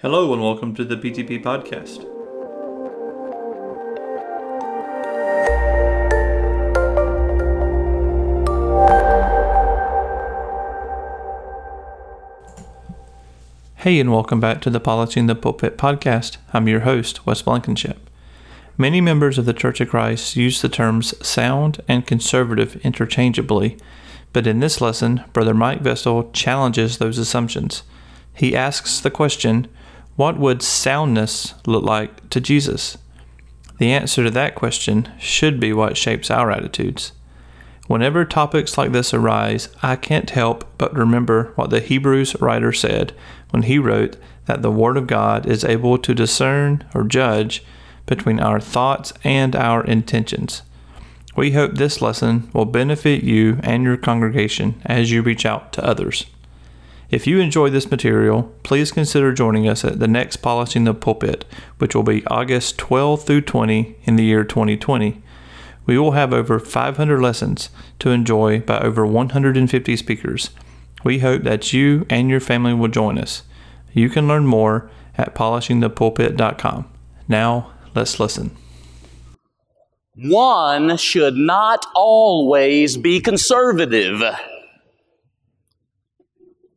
Hello and welcome to the PTP Podcast. Hey, and welcome back to the Polishing the Pulpit podcast. I'm your host, Wes Blankenship. Many members of the Church of Christ use the terms sound and conservative interchangeably, but in this lesson, Brother Mike Vestal challenges those assumptions. He asks the question what would soundness look like to Jesus? The answer to that question should be what shapes our attitudes. Whenever topics like this arise, I can't help but remember what the Hebrews writer said when he wrote that the Word of God is able to discern or judge between our thoughts and our intentions. We hope this lesson will benefit you and your congregation as you reach out to others. If you enjoy this material, please consider joining us at the next Polishing the Pulpit, which will be August 12 through 20 in the year 2020. We will have over 500 lessons to enjoy by over 150 speakers. We hope that you and your family will join us. You can learn more at polishingthepulpit.com. Now, let's listen. One should not always be conservative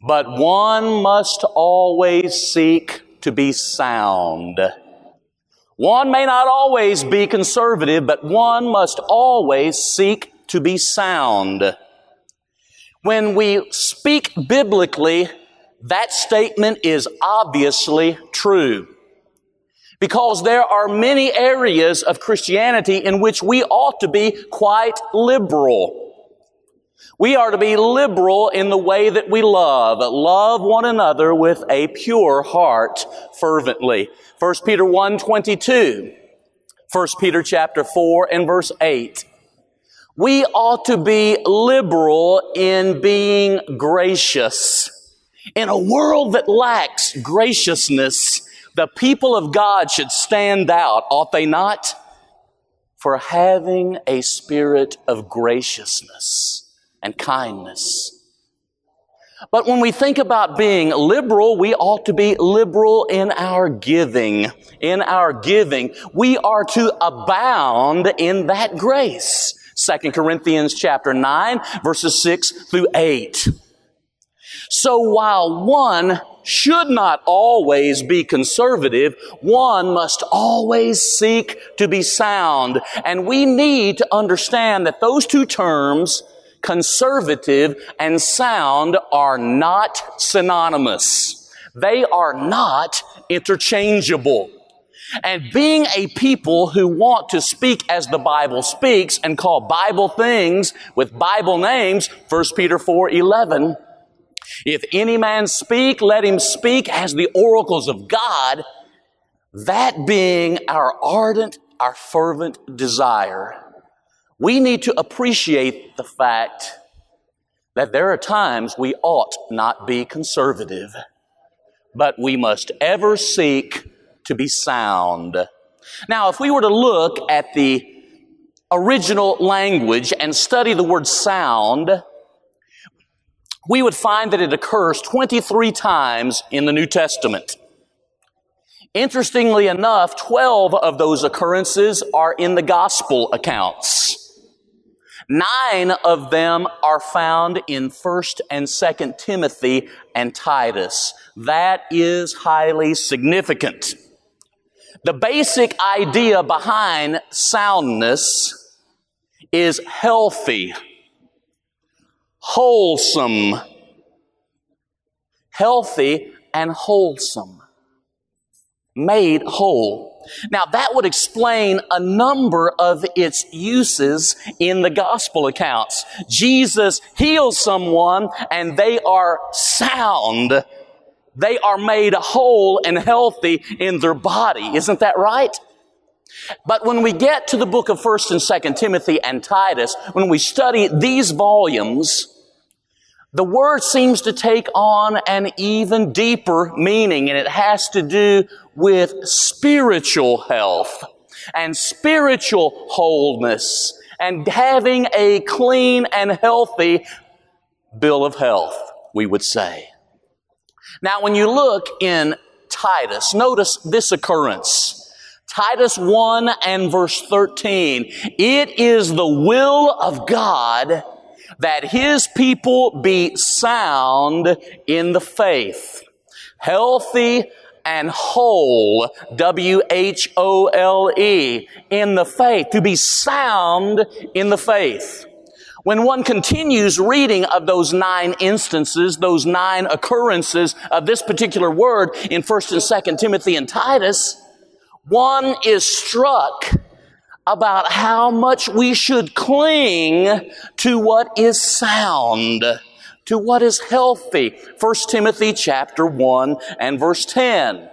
but one must always seek to be sound. One may not always be conservative, but one must always seek to be sound. When we speak biblically, that statement is obviously true. Because there are many areas of Christianity in which we ought to be quite liberal. We are to be liberal in the way that we love. Love one another with a pure heart fervently. 1 Peter 1 22. 1 Peter chapter 4 and verse 8. We ought to be liberal in being gracious. In a world that lacks graciousness, the people of God should stand out, ought they not? For having a spirit of graciousness and kindness. But when we think about being liberal, we ought to be liberal in our giving. In our giving, we are to abound in that grace. 2 Corinthians chapter 9 verses 6 through 8. So while one should not always be conservative, one must always seek to be sound. And we need to understand that those two terms conservative, and sound are not synonymous. They are not interchangeable. And being a people who want to speak as the Bible speaks and call Bible things with Bible names, 1 Peter 4, 11, if any man speak, let him speak as the oracles of God, that being our ardent, our fervent desire we need to appreciate the fact that there are times we ought not be conservative, but we must ever seek to be sound. Now, if we were to look at the original language and study the word sound, we would find that it occurs 23 times in the New Testament. Interestingly enough, 12 of those occurrences are in the gospel accounts. Nine of them are found in 1st and 2nd Timothy and Titus. That is highly significant. The basic idea behind soundness is healthy, wholesome, healthy and wholesome, made whole. Now that would explain a number of its uses in the gospel accounts. Jesus heals someone and they are sound. They are made whole and healthy in their body. Isn't that right? But when we get to the book of 1st and 2nd Timothy and Titus, when we study these volumes, the word seems to take on an even deeper meaning, and it has to do with spiritual health and spiritual wholeness and having a clean and healthy bill of health, we would say. Now, when you look in Titus. Notice this occurrence. Titus 1 and verse 13. It is the will of God that His people be sound in the faith, healthy and whole, W-H-O-L-E, in the faith, to be sound in the faith. When one continues reading of those nine instances, those nine occurrences of this particular word in 1st and 2nd Timothy and Titus, one is struck about how much we should cling to what is sound, to what is healthy. 1 Timothy chapter 1 and verse 10.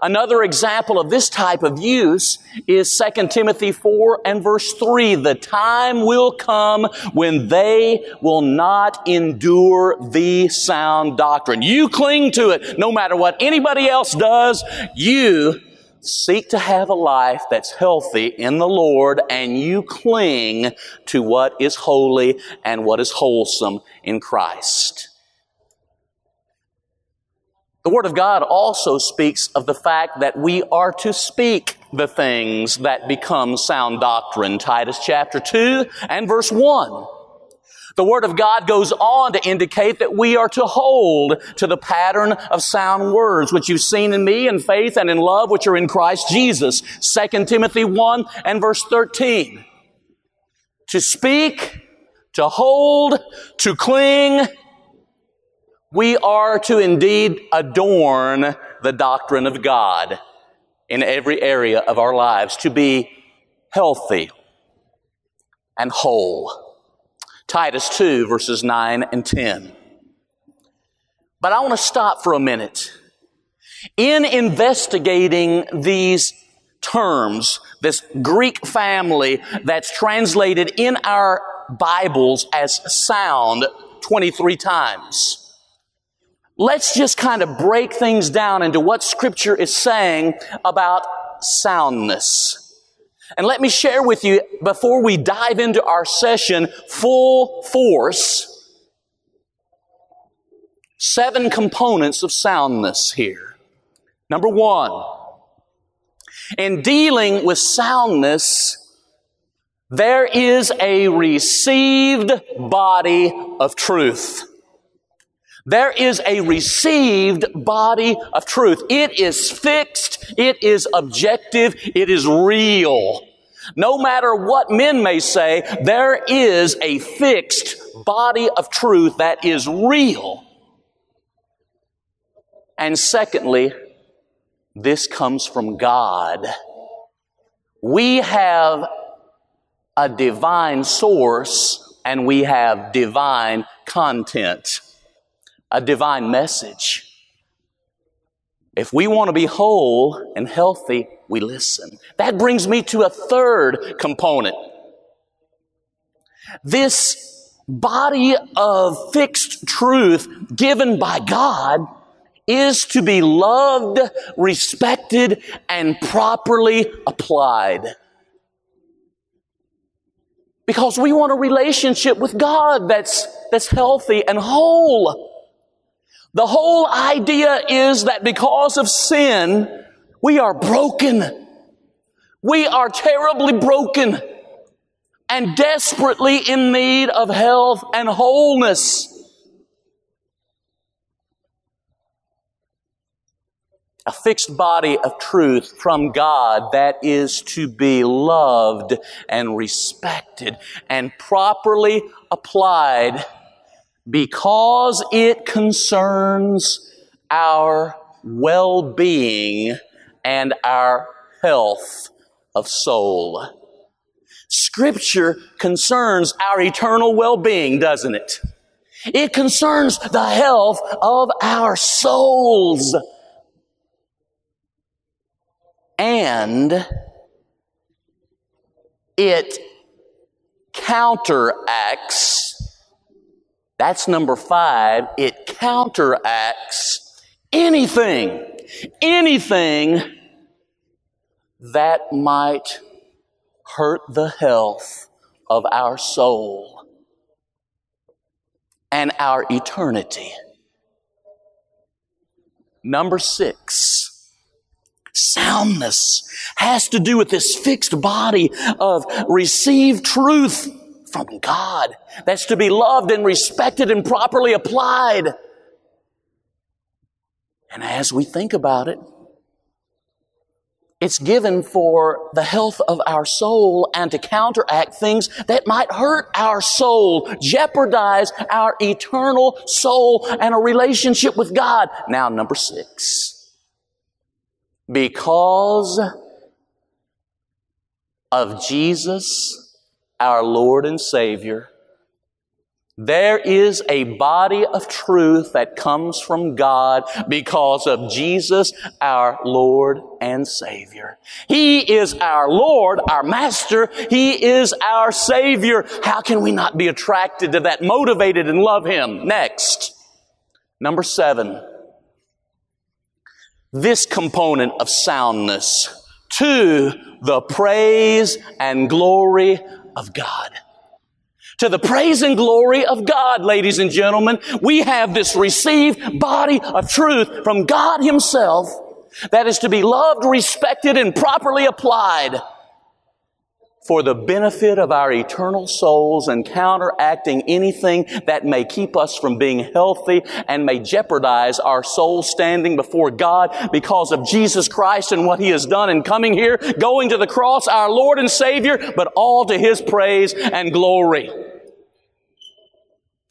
Another example of this type of use is 2 Timothy 4 and verse 3. The time will come when they will not endure the sound doctrine. You cling to it no matter what anybody else does. You seek to have a life that's healthy in the Lord and you cling to what is holy and what is wholesome in Christ. The Word of God also speaks of the fact that we are to speak the things that become sound doctrine. Titus chapter 2 and verse 1. The Word of God goes on to indicate that we are to hold to the pattern of sound words, which you've seen in me in faith and in love, which are in Christ Jesus. 2 Timothy 1 and verse 13. To speak, to hold, to cling, we are to indeed adorn the doctrine of God in every area of our lives, to be healthy and whole. Titus 2 verses 9 and 10. But I want to stop for a minute. In investigating these terms, this Greek family that's translated in our Bibles as sound 23 times. Let's just kind of break things down into what scripture is saying about soundness. And let me share with you, before we dive into our session full force, seven components of soundness here. Number one, in dealing with soundness, there is a received body of truth. There is a received body of truth. It is fixed. It is objective. It is real. No matter what men may say, there is a fixed body of truth that is real. And secondly, this comes from God. We have a divine source and we have divine content a divine message. If we want to be whole and healthy, we listen. That brings me to a third component. This body of fixed truth given by God is to be loved, respected, and properly applied. Because we want a relationship with God that's, that's healthy and whole. The whole idea is that because of sin, we are broken. We are terribly broken and desperately in need of health and wholeness. A fixed body of truth from God that is to be loved and respected and properly applied because it concerns our well-being and our health of soul. Scripture concerns our eternal well-being, doesn't it? It concerns the health of our souls. And it counteracts that's number five. It counteracts anything, anything that might hurt the health of our soul and our eternity. Number six. Soundness has to do with this fixed body of received truth from God that's to be loved and respected and properly applied. And as we think about it, it's given for the health of our soul and to counteract things that might hurt our soul, jeopardize our eternal soul and a relationship with God. Now, number six. Because of Jesus, our Lord and Savior, there is a body of truth that comes from God because of Jesus, our Lord and Savior. He is our Lord, our Master. He is our Savior. How can we not be attracted to that, motivated and love Him? Next. Number seven. This component of soundness to the praise and glory of God to the praise and glory of God, ladies and gentlemen. We have this received body of truth from God Himself that is to be loved, respected, and properly applied for the benefit of our eternal souls and counteracting anything that may keep us from being healthy and may jeopardize our soul standing before God because of Jesus Christ and what He has done in coming here, going to the cross, our Lord and Savior, but all to His praise and glory.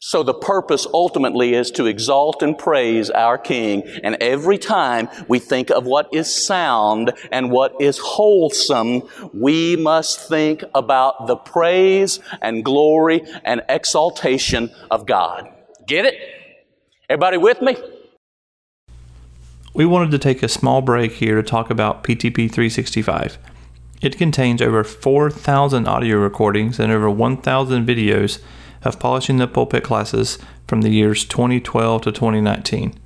So the purpose ultimately is to exalt and praise our King. And every time we think of what is sound and what is wholesome, we must think about the praise and glory and exaltation of God. Get it? Everybody with me? We wanted to take a small break here to talk about PTP 365. It contains over 4,000 audio recordings and over 1,000 videos of polishing the pulpit classes from the years 2012 to 2019.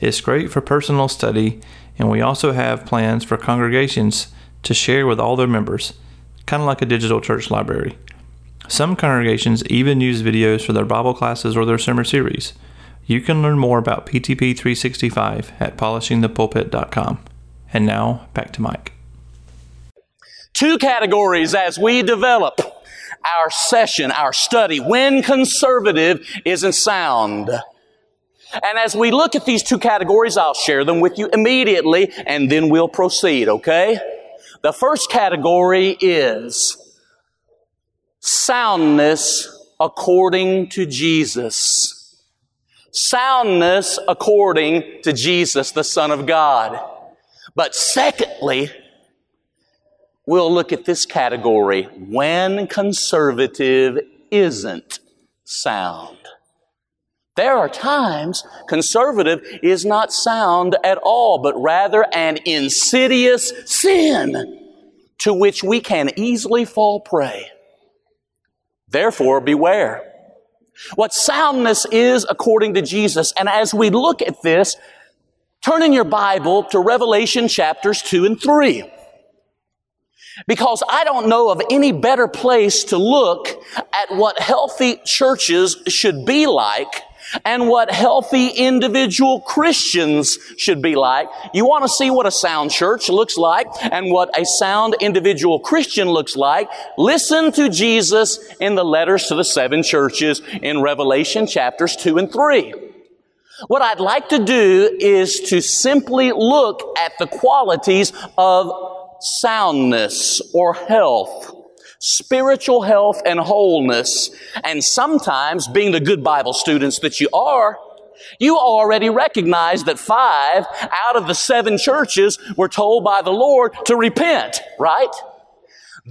It's great for personal study, and we also have plans for congregations to share with all their members, kind of like a digital church library. Some congregations even use videos for their Bible classes or their summer series. You can learn more about PTP 365 at polishingthepulpit.com. And now, back to Mike. Two categories as we develop our session, our study, when conservative isn't sound. And as we look at these two categories, I'll share them with you immediately and then we'll proceed, okay? The first category is soundness according to Jesus. Soundness according to Jesus, the Son of God. But secondly, we'll look at this category when conservative isn't sound. There are times conservative is not sound at all, but rather an insidious sin to which we can easily fall prey. Therefore, beware. What soundness is according to Jesus. And as we look at this, turn in your Bible to Revelation chapters 2 and 3. Because I don't know of any better place to look at what healthy churches should be like and what healthy individual Christians should be like. You want to see what a sound church looks like and what a sound individual Christian looks like? Listen to Jesus in the letters to the seven churches in Revelation chapters 2 and 3. What I'd like to do is to simply look at the qualities of soundness or health, spiritual health and wholeness. And sometimes, being the good Bible students that you are, you already recognize that five out of the seven churches were told by the Lord to repent, right?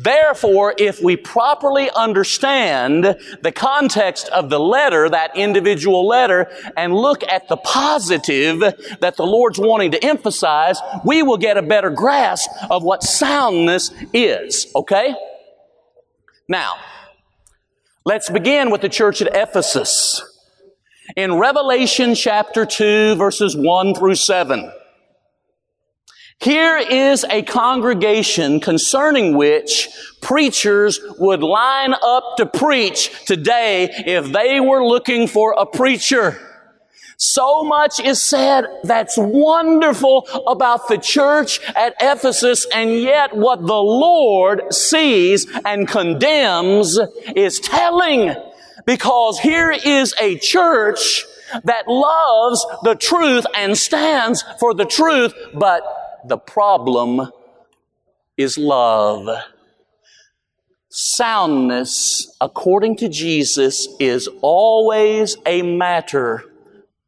Therefore, if we properly understand the context of the letter, that individual letter, and look at the positive that the Lord's wanting to emphasize, we will get a better grasp of what soundness is. Okay? Now, let's begin with the church at Ephesus. In Revelation chapter 2 verses 1 through 7. Here is a congregation concerning which preachers would line up to preach today if they were looking for a preacher. So much is said that's wonderful about the church at Ephesus, and yet what the Lord sees and condemns is telling. Because here is a church that loves the truth and stands for the truth, but the problem is love. Soundness, according to Jesus, is always a matter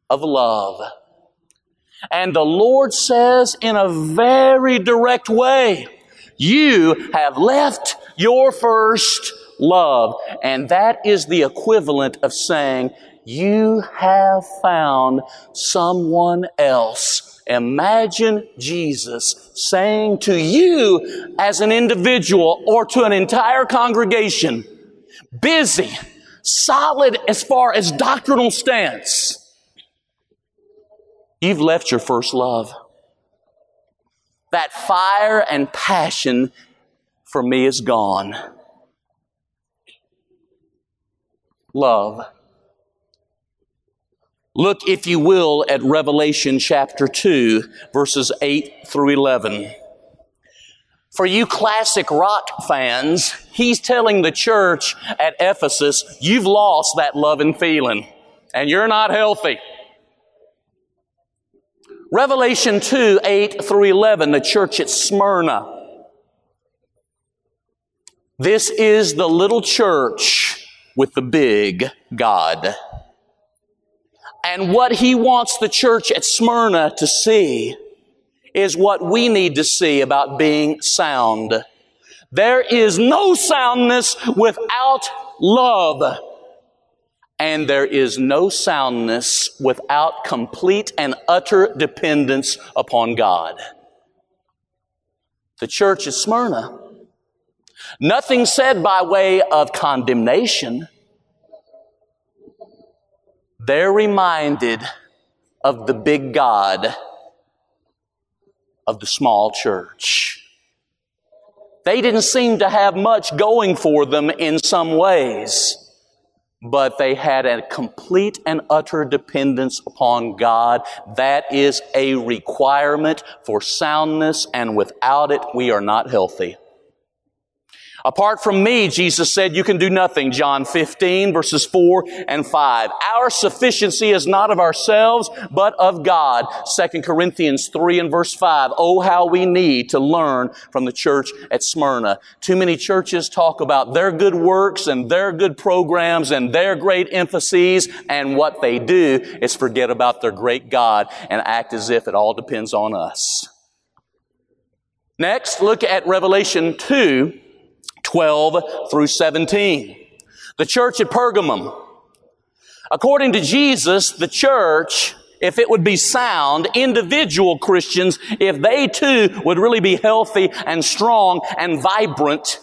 of love. And the Lord says in a very direct way, you have left your first love. And that is the equivalent of saying, you have found someone else. Imagine Jesus saying to you as an individual or to an entire congregation, busy, solid as far as doctrinal stance, You've left your first love. That fire and passion for me is gone. Love. Look, if you will, at Revelation chapter 2, verses 8 through 11. For you classic rock fans, he's telling the church at Ephesus, you've lost that love and feeling, and you're not healthy. Revelation 2, 8 through 11, the church at Smyrna. This is the little church with the big God. And what he wants the church at Smyrna to see is what we need to see about being sound. There is no soundness without love and there is no soundness without complete and utter dependence upon God. The church of Smyrna, nothing said by way of condemnation. They're reminded of the big God of the small church. They didn't seem to have much going for them in some ways but they had a complete and utter dependence upon God. That is a requirement for soundness, and without it, we are not healthy. Apart from me, Jesus said, you can do nothing. John 15 verses 4 and 5. Our sufficiency is not of ourselves, but of God. 2 Corinthians 3 and verse 5. Oh, how we need to learn from the church at Smyrna. Too many churches talk about their good works and their good programs and their great emphases, and what they do is forget about their great God and act as if it all depends on us. Next, look at Revelation 2 12 through 17. The church at Pergamum. According to Jesus, the church, if it would be sound, individual Christians, if they too would really be healthy and strong and vibrant,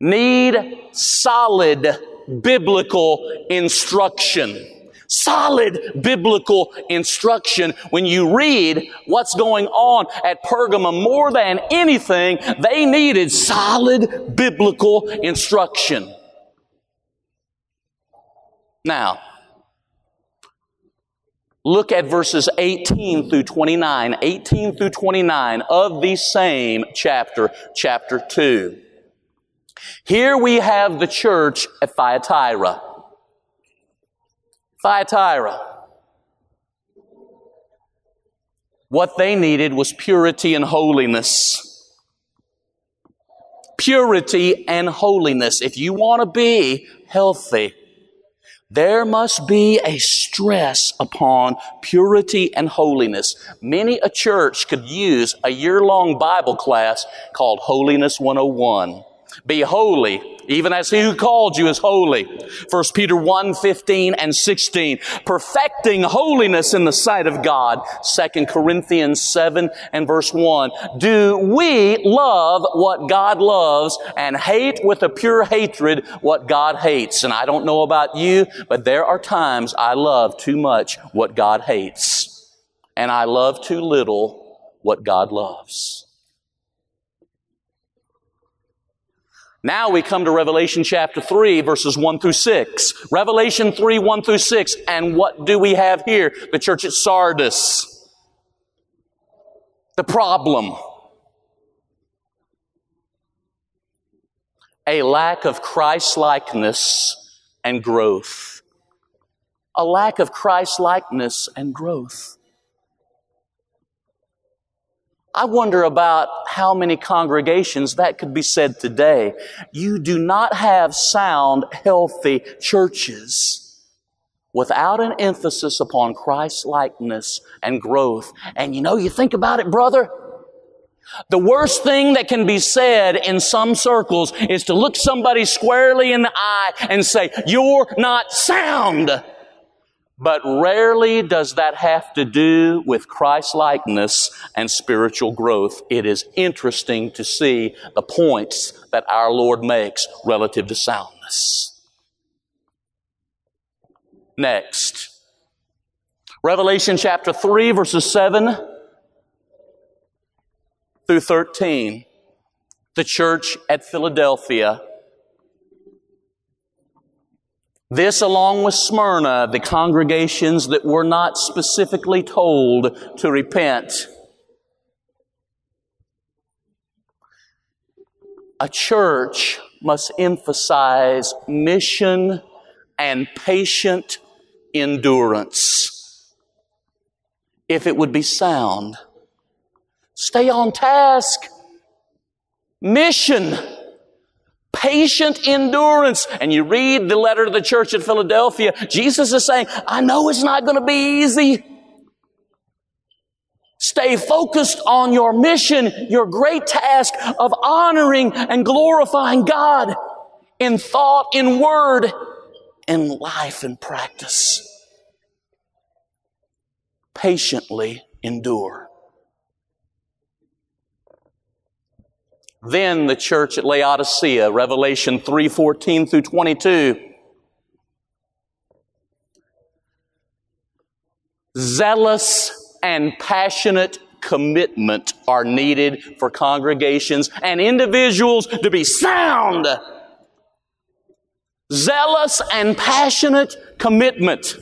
need solid biblical instruction solid biblical instruction. When you read what's going on at Pergamum, more than anything, they needed solid biblical instruction. Now, look at verses 18 through 29, 18 through 29 of the same chapter, chapter 2. Here we have the church at Thyatira. Thyatira. What they needed was purity and holiness. Purity and holiness. If you want to be healthy, there must be a stress upon purity and holiness. Many a church could use a year long Bible class called Holiness 101. Be holy, even as he who called you is holy. 1 Peter 1, 15 and 16. Perfecting holiness in the sight of God. 2 Corinthians 7 and verse 1. Do we love what God loves and hate with a pure hatred what God hates? And I don't know about you, but there are times I love too much what God hates. And I love too little what God loves. Now we come to Revelation chapter 3 verses 1 through 6. Revelation 3, 1 through 6. And what do we have here? The church at Sardis. The problem. A lack of Christ-likeness and growth. A lack of Christ-likeness and growth. I wonder about how many congregations that could be said today. You do not have sound, healthy churches without an emphasis upon Christ likeness and growth. And you know, you think about it, brother. The worst thing that can be said in some circles is to look somebody squarely in the eye and say, you're not sound. But rarely does that have to do with Christ likeness and spiritual growth. It is interesting to see the points that our Lord makes relative to soundness. Next, Revelation chapter 3, verses 7 through 13. The church at Philadelphia this, along with Smyrna, the congregations that were not specifically told to repent. A church must emphasize mission and patient endurance. If it would be sound, stay on task. Mission patient endurance. And you read the letter to the church at Philadelphia, Jesus is saying, I know it's not going to be easy. Stay focused on your mission, your great task of honoring and glorifying God in thought, in word, in life and practice. Patiently endure. Then the church at Laodicea, Revelation 3:14 through 22. Zealous and passionate commitment are needed for congregations and individuals to be sound. Zealous and passionate commitment.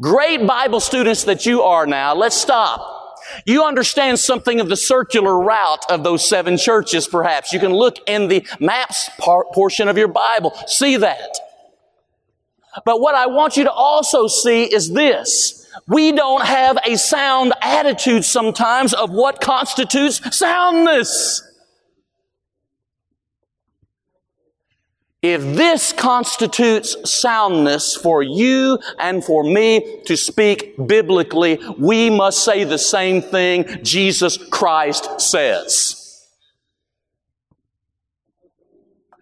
Great Bible students that you are now, let's stop you understand something of the circular route of those seven churches, perhaps. You can look in the maps portion of your Bible, see that. But what I want you to also see is this. We don't have a sound attitude sometimes of what constitutes soundness. If this constitutes soundness for you and for me to speak biblically, we must say the same thing Jesus Christ says.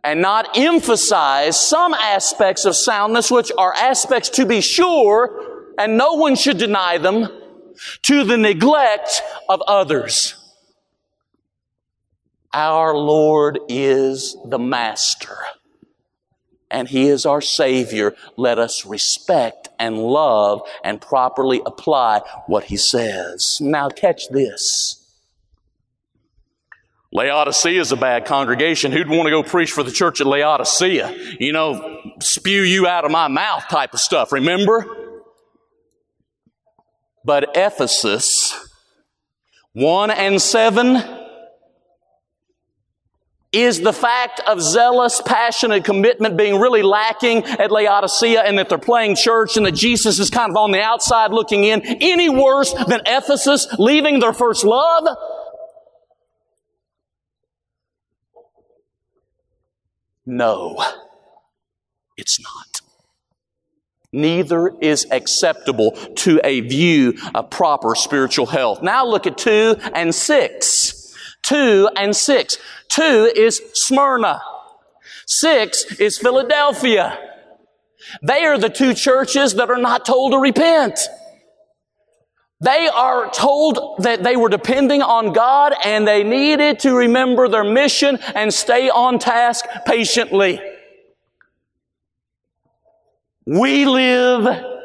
And not emphasize some aspects of soundness, which are aspects to be sure, and no one should deny them, to the neglect of others. Our Lord is the Master and He is our Savior, let us respect and love and properly apply what He says. Now catch this. Laodicea is a bad congregation. Who'd want to go preach for the church at Laodicea? You know, spew you out of my mouth type of stuff, remember? But Ephesus, 1 and 7, is the fact of zealous, passionate commitment being really lacking at Laodicea and that they're playing church and that Jesus is kind of on the outside looking in any worse than Ephesus leaving their first love? No, it's not. Neither is acceptable to a view of proper spiritual health. Now look at 2 and 6. 2 and 6. 2 is Smyrna. 6 is Philadelphia. They are the two churches that are not told to repent. They are told that they were depending on God and they needed to remember their mission and stay on task patiently. We live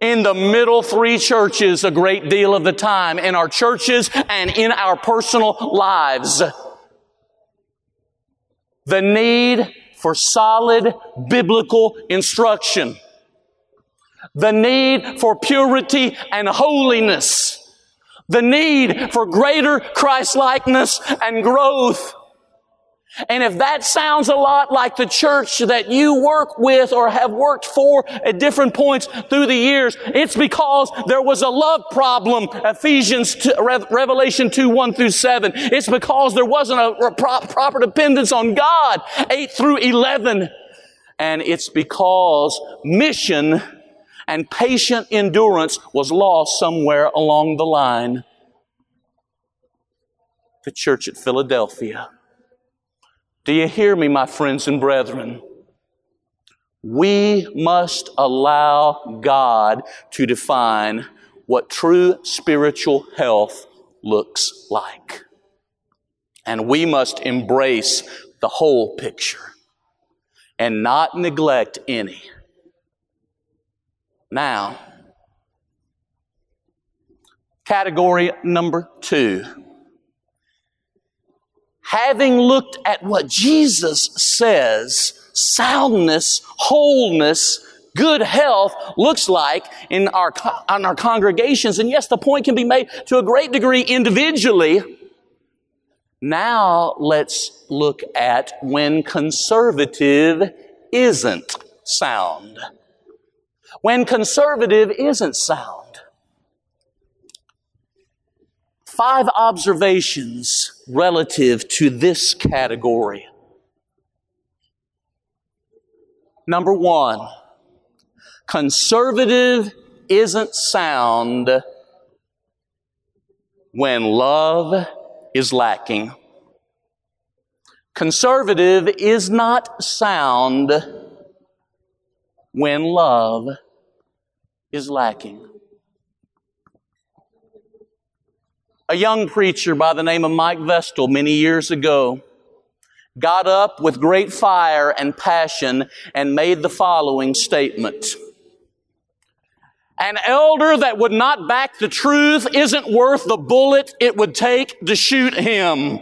in the middle three churches a great deal of the time, in our churches and in our personal lives. the need for solid biblical instruction, the need for purity and holiness, the need for greater Christ-likeness and growth, and if that sounds a lot like the church that you work with or have worked for at different points through the years, it's because there was a love problem, Ephesians, 2, Revelation 2, 1 through 7. It's because there wasn't a proper dependence on God, 8 through 11. And it's because mission and patient endurance was lost somewhere along the line. The church at Philadelphia. Do you hear me, my friends and brethren? We must allow God to define what true spiritual health looks like. And we must embrace the whole picture and not neglect any. Now, category number two having looked at what Jesus says soundness, wholeness, good health looks like in our, in our congregations, and yes, the point can be made to a great degree individually. Now let's look at when conservative isn't sound. When conservative isn't sound. Five observations relative to this category. Number one, conservative isn't sound when love is lacking. Conservative is not sound when love is lacking. A young preacher by the name of Mike Vestal many years ago got up with great fire and passion and made the following statement. An elder that would not back the truth isn't worth the bullet it would take to shoot him.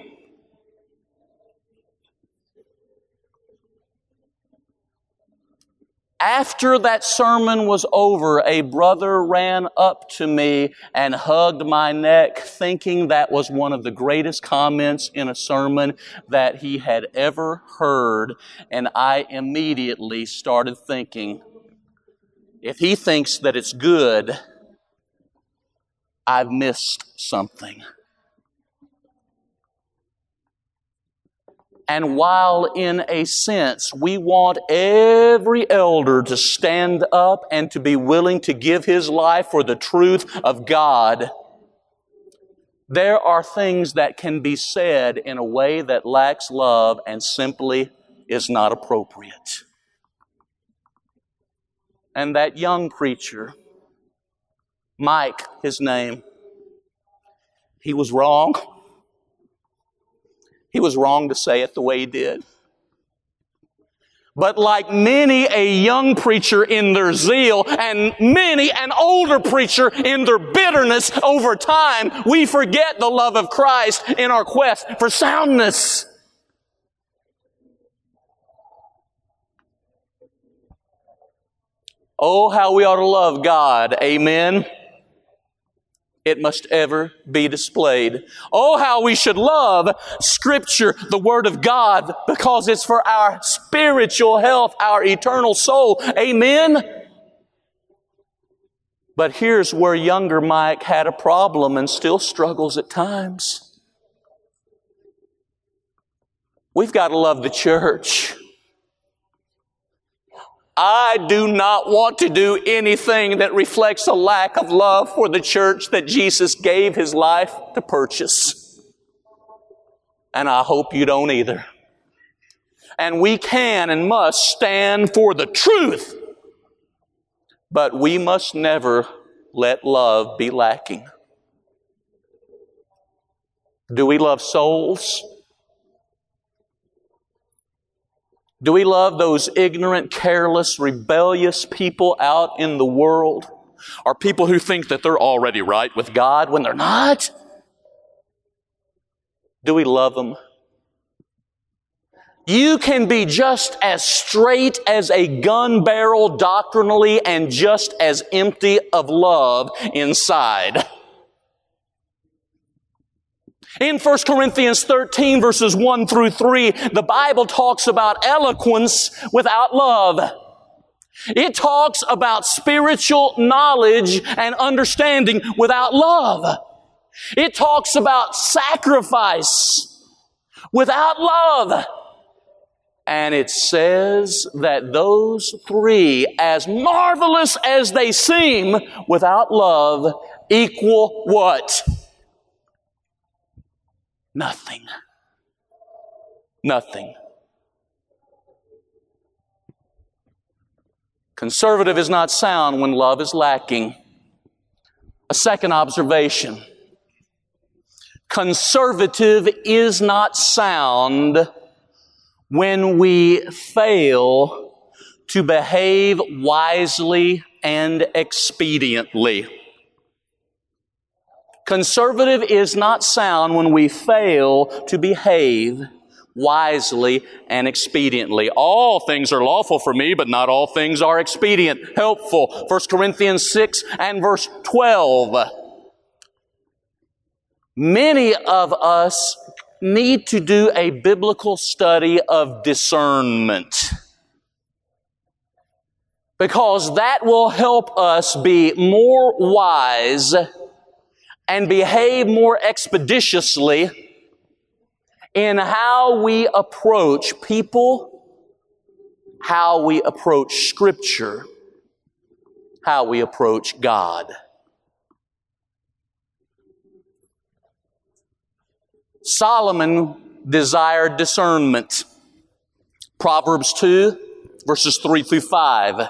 After that sermon was over, a brother ran up to me and hugged my neck, thinking that was one of the greatest comments in a sermon that he had ever heard. And I immediately started thinking, if he thinks that it's good, I've missed something. And while in a sense we want every elder to stand up and to be willing to give his life for the truth of God, there are things that can be said in a way that lacks love and simply is not appropriate. And that young preacher, Mike, his name, he was wrong. He was wrong to say it the way he did. But like many a young preacher in their zeal and many an older preacher in their bitterness over time, we forget the love of Christ in our quest for soundness. Oh, how we ought to love God. Amen it must ever be displayed. Oh, how we should love Scripture, the Word of God, because it's for our spiritual health, our eternal soul. Amen? But here's where younger Mike had a problem and still struggles at times. We've got to love the church. I do not want to do anything that reflects a lack of love for the church that Jesus gave His life to purchase. And I hope you don't either. And we can and must stand for the truth. But we must never let love be lacking. Do we love souls? Do we love those ignorant, careless, rebellious people out in the world? Are people who think that they're already right with God when they're not? Do we love them? You can be just as straight as a gun barrel doctrinally and just as empty of love inside. In 1 Corinthians 13 verses 1 through 3, the Bible talks about eloquence without love. It talks about spiritual knowledge and understanding without love. It talks about sacrifice without love. And it says that those three, as marvelous as they seem, without love, equal what? Nothing. Nothing. Conservative is not sound when love is lacking. A second observation. Conservative is not sound when we fail to behave wisely and expediently. Conservative is not sound when we fail to behave wisely and expediently. All things are lawful for me, but not all things are expedient, helpful. 1 Corinthians 6 and verse 12. Many of us need to do a biblical study of discernment. Because that will help us be more wise and behave more expeditiously in how we approach people, how we approach Scripture, how we approach God. Solomon desired discernment. Proverbs 2, verses 3 through 5.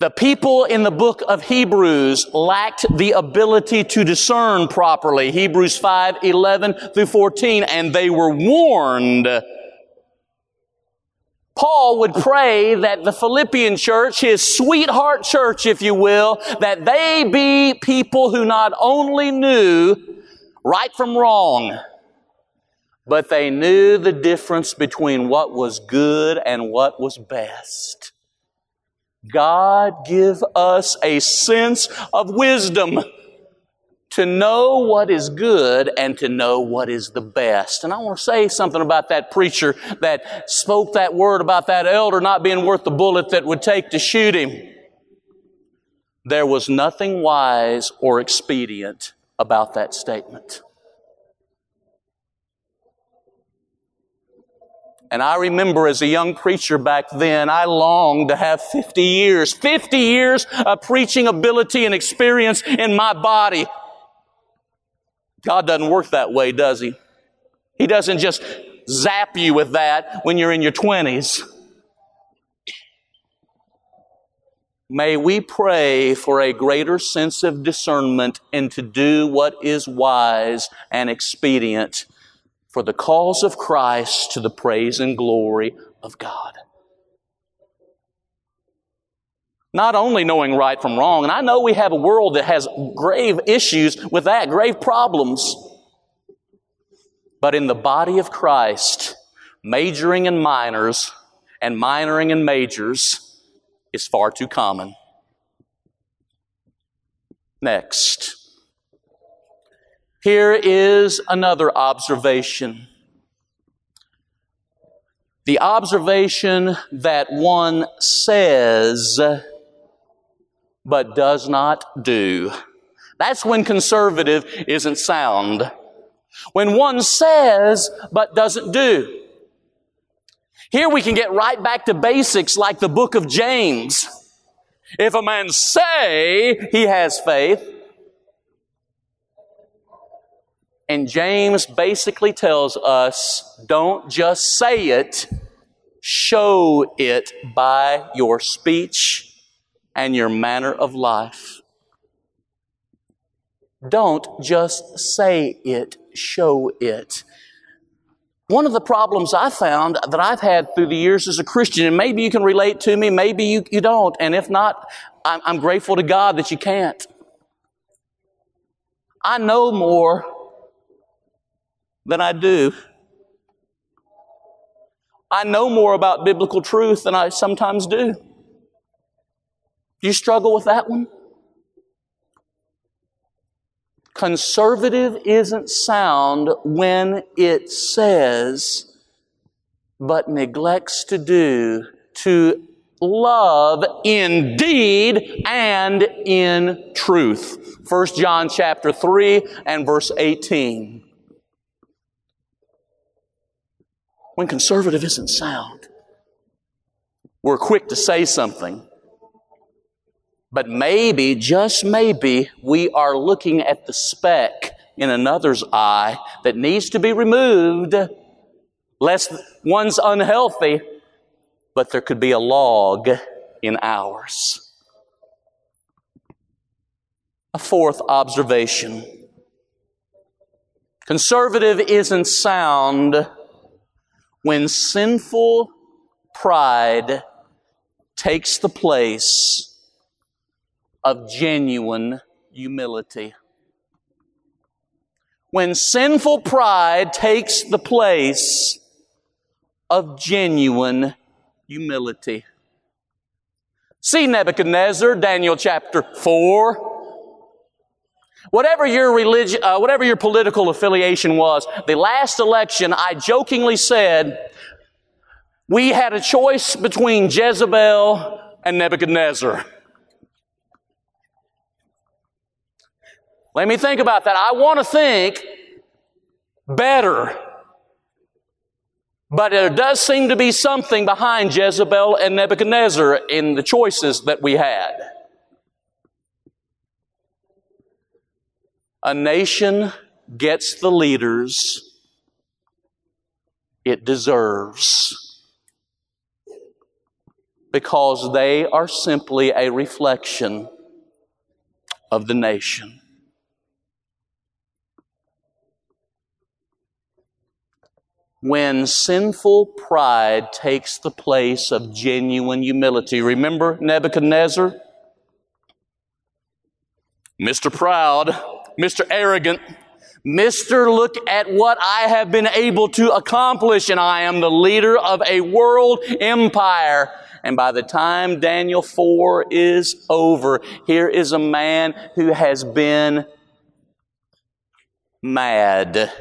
The people in the book of Hebrews lacked the ability to discern properly. Hebrews 5, 11 through 14, and they were warned. Paul would pray that the Philippian church, his sweetheart church, if you will, that they be people who not only knew right from wrong, but they knew the difference between what was good and what was best. God give us a sense of wisdom to know what is good and to know what is the best. And I want to say something about that preacher that spoke that word about that elder not being worth the bullet that would take to shoot him. There was nothing wise or expedient about that statement. And I remember as a young preacher back then, I longed to have 50 years, 50 years of preaching ability and experience in my body. God doesn't work that way, does He? He doesn't just zap you with that when you're in your 20s. May we pray for a greater sense of discernment and to do what is wise and expedient for the cause of Christ to the praise and glory of God. Not only knowing right from wrong, and I know we have a world that has grave issues with that, grave problems. But in the body of Christ, majoring in minors and minoring in majors is far too common. Next. Here is another observation. The observation that one says but does not do. That's when conservative isn't sound. When one says but doesn't do. Here we can get right back to basics like the book of James. If a man say he has faith, And James basically tells us don't just say it, show it by your speech and your manner of life. Don't just say it, show it. One of the problems I found that I've had through the years as a Christian, and maybe you can relate to me, maybe you, you don't, and if not, I'm, I'm grateful to God that you can't. I know more than I do. I know more about biblical truth than I sometimes do. Do you struggle with that one? Conservative isn't sound when it says, but neglects to do, to love in deed and in truth. 1 John chapter 3 and verse 18. When conservative isn't sound, we're quick to say something. But maybe, just maybe, we are looking at the speck in another's eye that needs to be removed, lest one's unhealthy but there could be a log in ours. A fourth observation. Conservative isn't sound when sinful pride takes the place of genuine humility. When sinful pride takes the place of genuine humility. See Nebuchadnezzar, Daniel chapter 4. Whatever your religion, uh, whatever your political affiliation was, the last election, I jokingly said, we had a choice between Jezebel and Nebuchadnezzar. Let me think about that. I want to think better but there does seem to be something behind Jezebel and Nebuchadnezzar in the choices that we had. A nation gets the leaders it deserves because they are simply a reflection of the nation. when sinful pride takes the place of genuine humility. Remember Nebuchadnezzar? Mr. Proud, Mr. Arrogant, Mr. Look at what I have been able to accomplish, and I am the leader of a world empire. And by the time Daniel 4 is over, here is a man who has been mad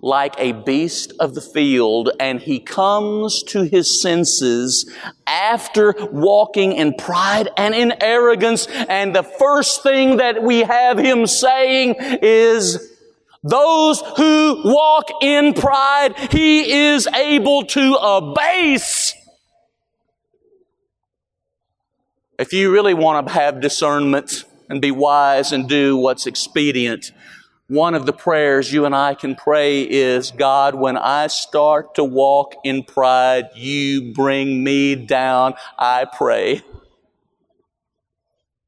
like a beast of the field and he comes to his senses after walking in pride and in arrogance. And the first thing that we have him saying is, those who walk in pride, he is able to abase. If you really want to have discernment and be wise and do what's expedient, one of the prayers you and I can pray is, God, when I start to walk in pride, you bring me down, I pray.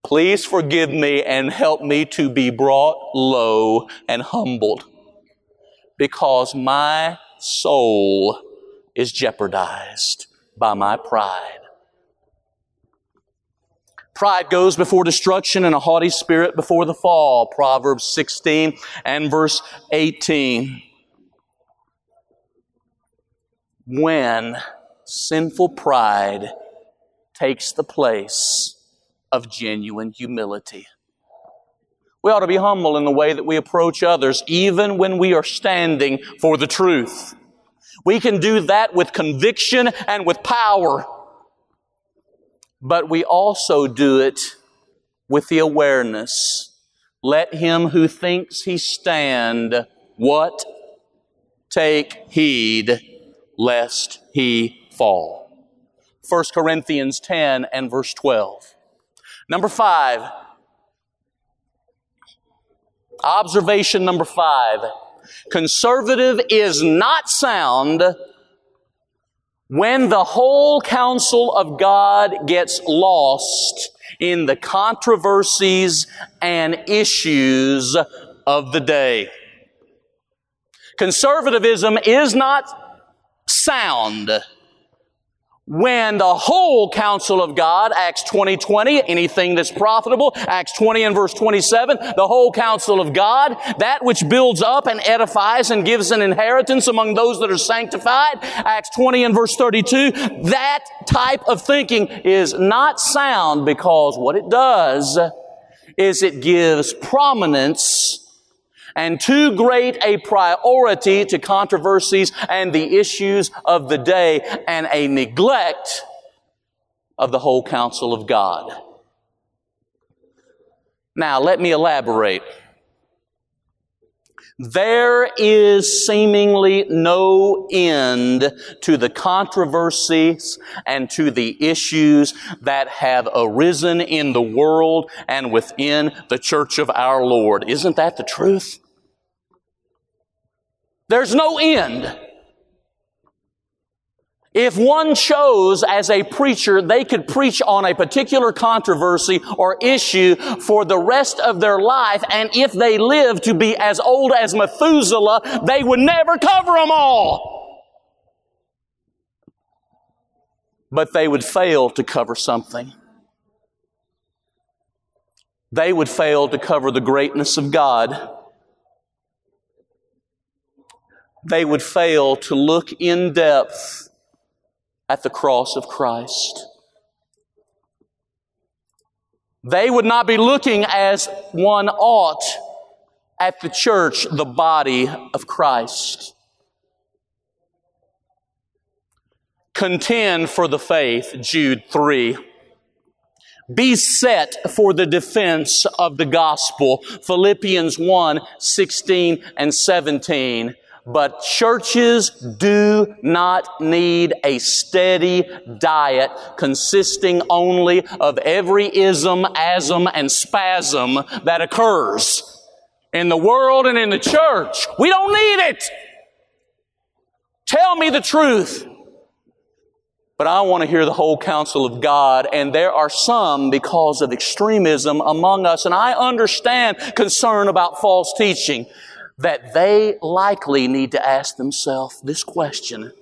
Please forgive me and help me to be brought low and humbled because my soul is jeopardized by my pride. Pride goes before destruction and a haughty spirit before the fall. Proverbs 16 and verse 18. When sinful pride takes the place of genuine humility. We ought to be humble in the way that we approach others, even when we are standing for the truth. We can do that with conviction and with power but we also do it with the awareness. Let him who thinks he stand, what? Take heed lest he fall. 1 Corinthians 10 and verse 12. Number five. Observation number five. Conservative is not sound when the whole counsel of God gets lost in the controversies and issues of the day. Conservatism is not sound when the whole counsel of God, Acts 20, 20, anything that's profitable, Acts 20 and verse 27, the whole counsel of God, that which builds up and edifies and gives an inheritance among those that are sanctified, Acts 20 and verse 32, that type of thinking is not sound because what it does is it gives prominence and too great a priority to controversies and the issues of the day and a neglect of the whole counsel of God. Now, let me elaborate. There is seemingly no end to the controversies and to the issues that have arisen in the world and within the church of our Lord. Isn't that the truth? There's no end. If one chose as a preacher, they could preach on a particular controversy or issue for the rest of their life, and if they lived to be as old as Methuselah, they would never cover them all. But they would fail to cover something. They would fail to cover the greatness of God they would fail to look in depth at the cross of Christ. They would not be looking as one ought at the church, the body of Christ. Contend for the faith, Jude 3. Be set for the defense of the gospel, Philippians 1, 16 and 17. But churches do not need a steady diet consisting only of every ism, asm, and spasm that occurs in the world and in the church. We don't need it. Tell me the truth. But I want to hear the whole counsel of God, and there are some because of extremism among us, and I understand concern about false teaching that they likely need to ask themselves this question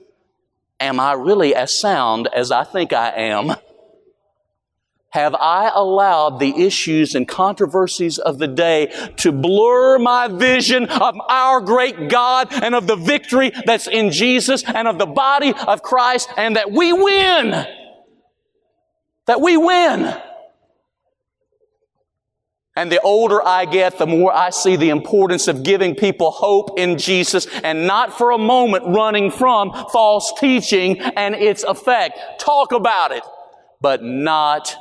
Am I really as sound as I think I am? Have I allowed the issues and controversies of the day to blur my vision of our great God and of the victory that's in Jesus and of the body of Christ and that we win? That we win. And the older I get, the more I see the importance of giving people hope in Jesus and not for a moment running from false teaching and its effect. Talk about it, but not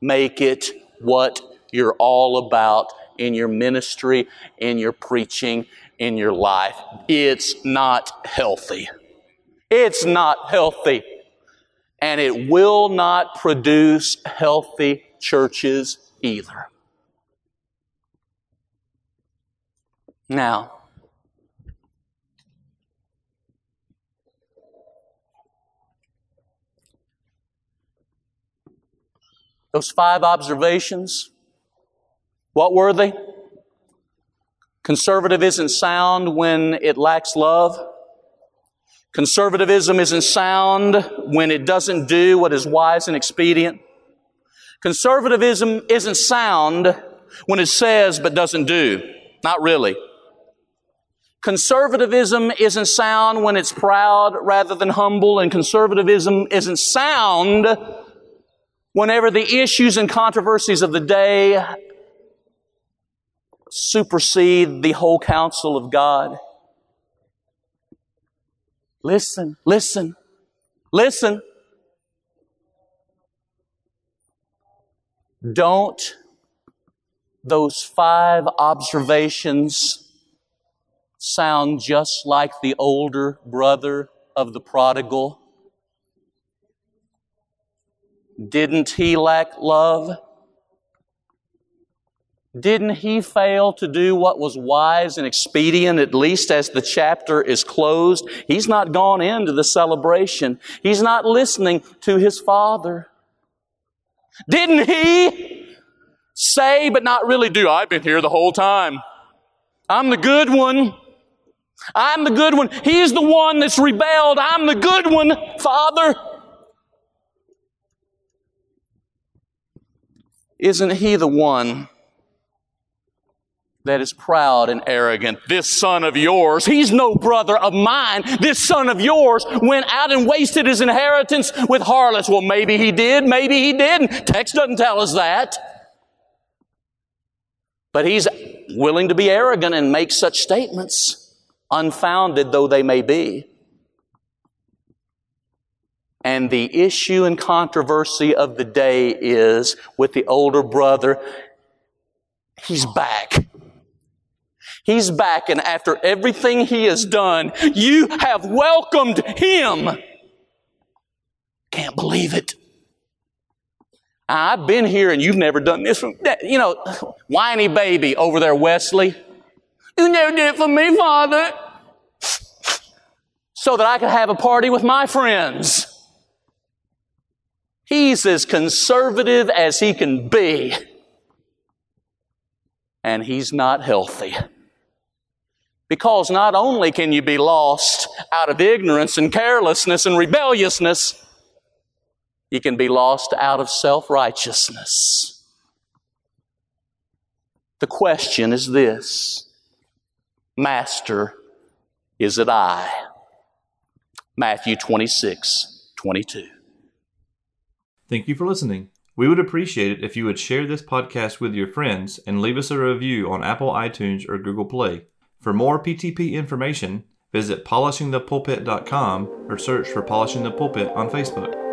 make it what you're all about in your ministry, in your preaching, in your life. It's not healthy. It's not healthy. And it will not produce healthy churches either. Now, those five observations, what were they? Conservative isn't sound when it lacks love. Conservatism isn't sound when it doesn't do what is wise and expedient. Conservatism isn't sound when it says but doesn't do. Not really. Conservatism isn't sound when it's proud rather than humble, and conservatism isn't sound whenever the issues and controversies of the day supersede the whole counsel of God. Listen, listen, listen. Don't those five observations sound just like the older brother of the prodigal? Didn't he lack love? Didn't he fail to do what was wise and expedient, at least as the chapter is closed? He's not gone into the celebration. He's not listening to his father. Didn't he say but not really do? I've been here the whole time. I'm the good one. I'm the good one. He's the one that's rebelled. I'm the good one, Father. Isn't he the one that is proud and arrogant? This son of yours, he's no brother of mine. This son of yours went out and wasted his inheritance with harlots. Well, maybe he did, maybe he didn't. Text doesn't tell us that. But he's willing to be arrogant and make such statements unfounded though they may be. And the issue and controversy of the day is with the older brother, he's back. He's back, and after everything he has done, you have welcomed him. Can't believe it. I've been here and you've never done this. You know, whiny baby over there, Wesley. You never did it for me, Father. So that I could have a party with my friends. He's as conservative as he can be. And he's not healthy. Because not only can you be lost out of ignorance and carelessness and rebelliousness, you can be lost out of self righteousness. The question is this Master, is it I? Matthew 26, 22. Thank you for listening. We would appreciate it if you would share this podcast with your friends and leave us a review on Apple iTunes or Google Play. For more PTP information, visit polishingthepulpit.com or search for Polishing the Pulpit on Facebook.